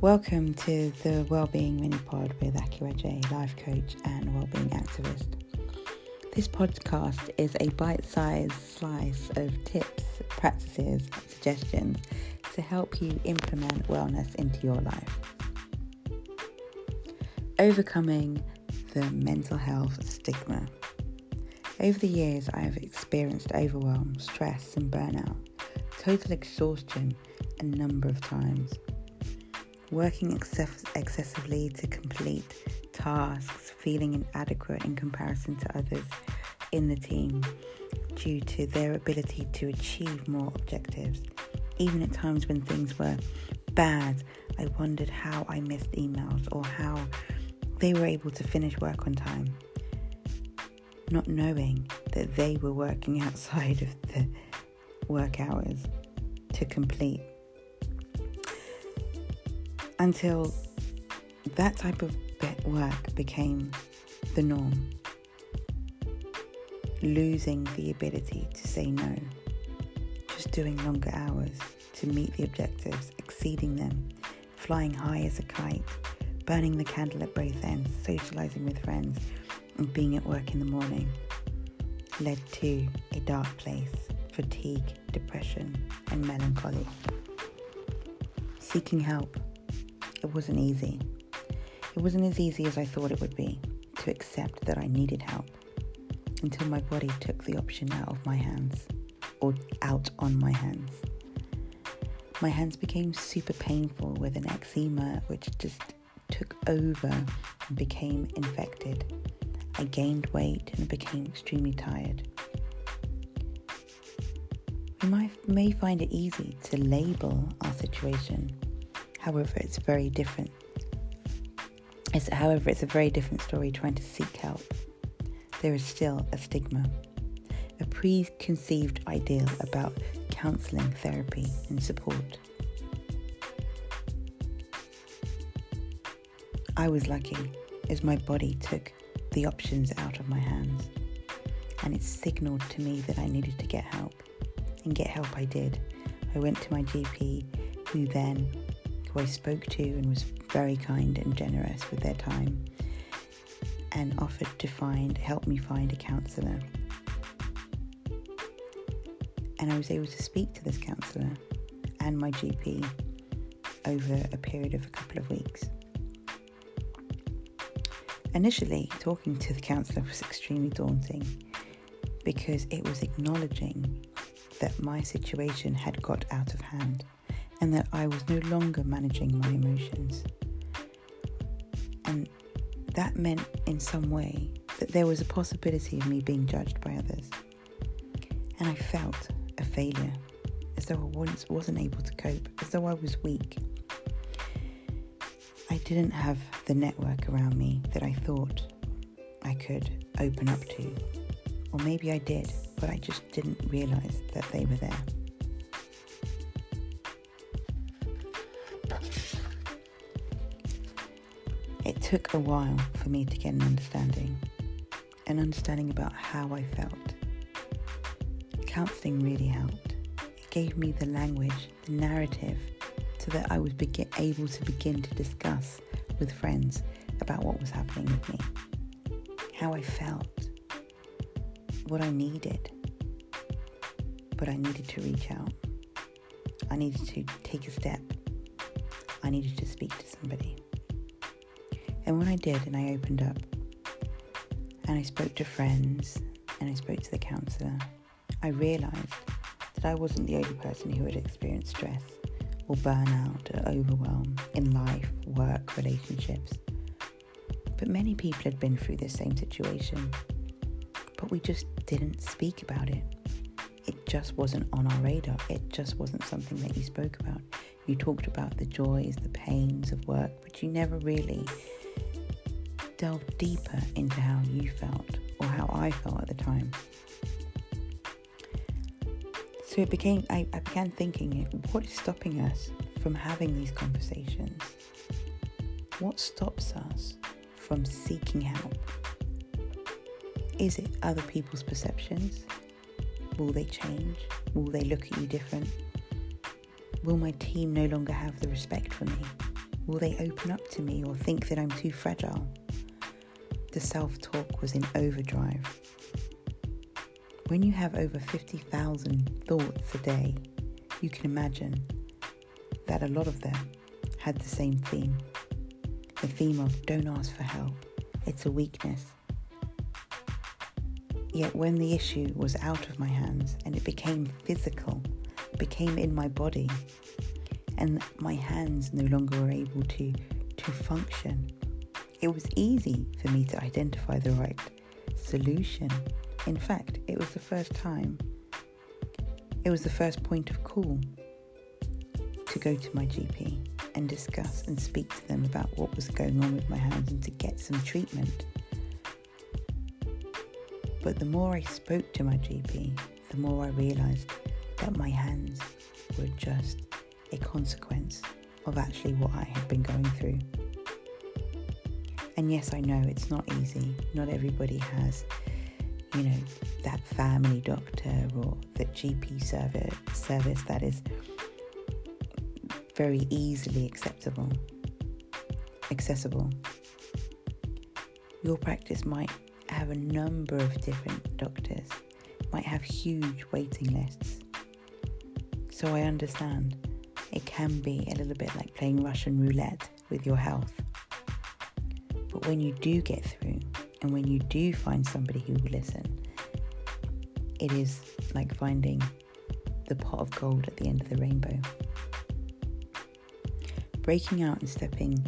Welcome to the Wellbeing Mini Pod with Akira J, life coach and wellbeing activist. This podcast is a bite sized slice of tips, practices, suggestions to help you implement wellness into your life. Overcoming the mental health stigma. Over the years, I have experienced overwhelm, stress, and burnout, total exhaustion a number of times working excess- excessively to complete tasks, feeling inadequate in comparison to others in the team due to their ability to achieve more objectives. Even at times when things were bad, I wondered how I missed emails or how they were able to finish work on time, not knowing that they were working outside of the work hours to complete until that type of work became the norm. Losing the ability to say no, just doing longer hours to meet the objectives, exceeding them, flying high as a kite, burning the candle at both ends, socializing with friends, and being at work in the morning led to a dark place, fatigue, depression, and melancholy. Seeking help wasn't easy. It wasn't as easy as I thought it would be to accept that I needed help until my body took the option out of my hands or out on my hands. My hands became super painful with an eczema which just took over and became infected. I gained weight and became extremely tired. We might, may find it easy to label our situation However, it's very different. It's, however, it's a very different story trying to seek help. There is still a stigma, a preconceived ideal about counselling, therapy, and support. I was lucky as my body took the options out of my hands and it signaled to me that I needed to get help. And get help I did. I went to my GP, who then who I spoke to and was very kind and generous with their time and offered to find help me find a counsellor. And I was able to speak to this counsellor and my GP over a period of a couple of weeks. Initially, talking to the counsellor was extremely daunting because it was acknowledging that my situation had got out of hand and that I was no longer managing my emotions. And that meant, in some way, that there was a possibility of me being judged by others. And I felt a failure, as though I once wasn't able to cope, as though I was weak. I didn't have the network around me that I thought I could open up to. Or maybe I did, but I just didn't realize that they were there. It took a while for me to get an understanding, an understanding about how I felt. Counseling really helped. It gave me the language, the narrative, so that I was able to begin to discuss with friends about what was happening with me, how I felt, what I needed. But I needed to reach out. I needed to take a step. I needed to speak to somebody. And when I did, and I opened up, and I spoke to friends, and I spoke to the counsellor, I realised that I wasn't the only person who had experienced stress or burnout or overwhelm in life, work, relationships. But many people had been through the same situation, but we just didn't speak about it. It just wasn't on our radar. It just wasn't something that you spoke about. You talked about the joys, the pains of work, but you never really delve deeper into how you felt or how I felt at the time. So it became, I, I began thinking, what is stopping us from having these conversations? What stops us from seeking help? Is it other people's perceptions? Will they change? Will they look at you different? Will my team no longer have the respect for me? Will they open up to me or think that I'm too fragile? The self talk was in overdrive. When you have over 50,000 thoughts a day, you can imagine that a lot of them had the same theme the theme of don't ask for help, it's a weakness. Yet when the issue was out of my hands and it became physical, became in my body, and my hands no longer were able to, to function, it was easy for me to identify the right solution. In fact, it was the first time, it was the first point of call to go to my GP and discuss and speak to them about what was going on with my hands and to get some treatment. But the more I spoke to my GP, the more I realised that my hands were just a consequence of actually what I had been going through. And yes, I know it's not easy. Not everybody has, you know, that family doctor or that GP service service that is very easily acceptable, accessible. Your practice might have a number of different doctors, might have huge waiting lists. So I understand it can be a little bit like playing Russian roulette with your health. But when you do get through and when you do find somebody who will listen, it is like finding the pot of gold at the end of the rainbow breaking out and stepping,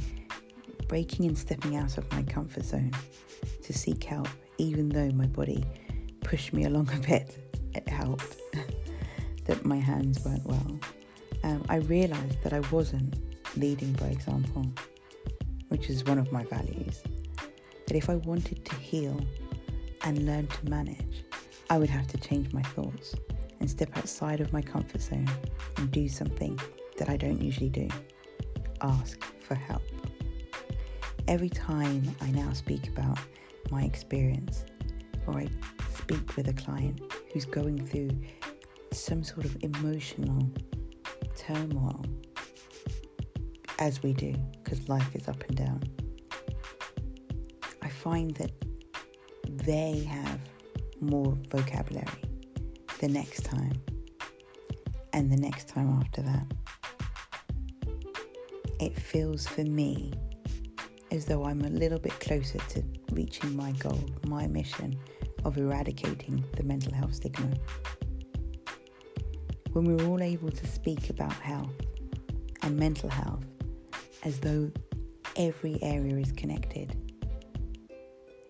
breaking and stepping out of my comfort zone to seek help, even though my body pushed me along a bit, it helped that my hands weren't well. Um, I realized that I wasn't leading by example, which is one of my values. That if I wanted to heal and learn to manage, I would have to change my thoughts and step outside of my comfort zone and do something that I don't usually do ask for help. Every time I now speak about my experience or I speak with a client who's going through some sort of emotional turmoil, as we do, because life is up and down, I find that they have more vocabulary the next time and the next time after that it feels for me as though I'm a little bit closer to reaching my goal, my mission of eradicating the mental health stigma. When we're all able to speak about health and mental health as though every area is connected,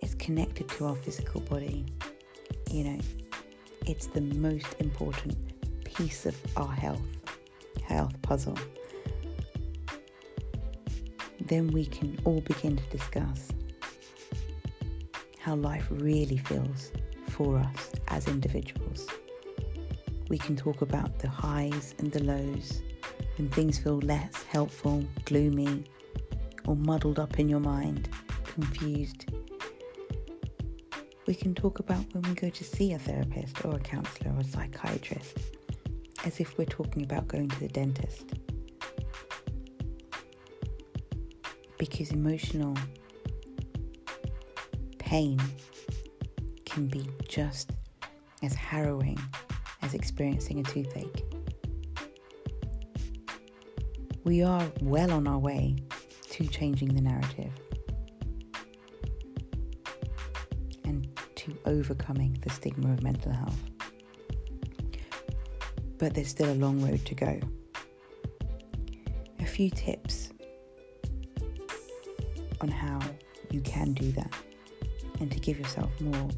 it's connected to our physical body. You know, it's the most important piece of our health, health puzzle then we can all begin to discuss how life really feels for us as individuals. We can talk about the highs and the lows, when things feel less helpful, gloomy, or muddled up in your mind, confused. We can talk about when we go to see a therapist or a counsellor or a psychiatrist, as if we're talking about going to the dentist. because emotional pain can be just as harrowing as experiencing a toothache. We are well on our way to changing the narrative and to overcoming the stigma of mental health. But there's still a long road to go. A few tips on how you can do that and to give yourself more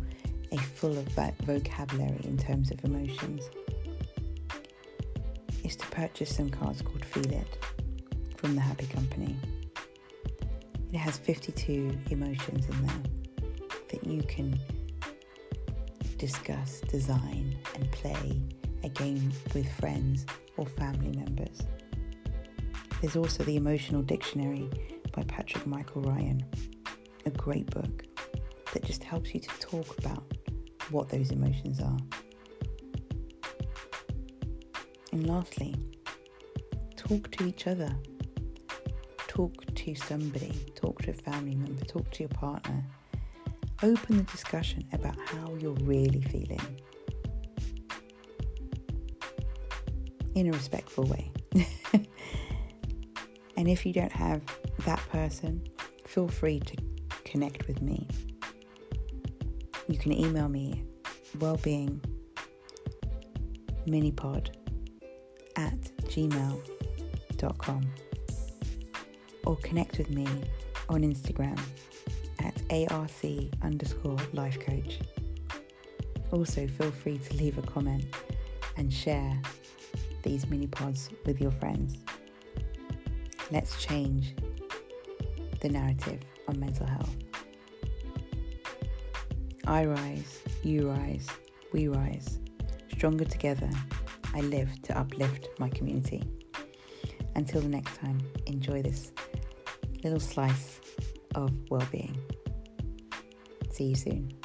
a full of vocabulary in terms of emotions is to purchase some cards called Feel It from the Happy Company. It has 52 emotions in there that you can discuss, design, and play a game with friends or family members. There's also the Emotional Dictionary by Patrick Michael Ryan. A great book that just helps you to talk about what those emotions are. And lastly, talk to each other. Talk to somebody, talk to a family member, talk to your partner. Open the discussion about how you're really feeling in a respectful way. and if you don't have that person, feel free to connect with me. You can email me wellbeing minipod at gmail.com or connect with me on Instagram at ARC underscore life coach. Also, feel free to leave a comment and share these mini pods with your friends. Let's change the narrative on mental health. I rise, you rise, we rise. Stronger together, I live to uplift my community. Until the next time, enjoy this little slice of well being. See you soon.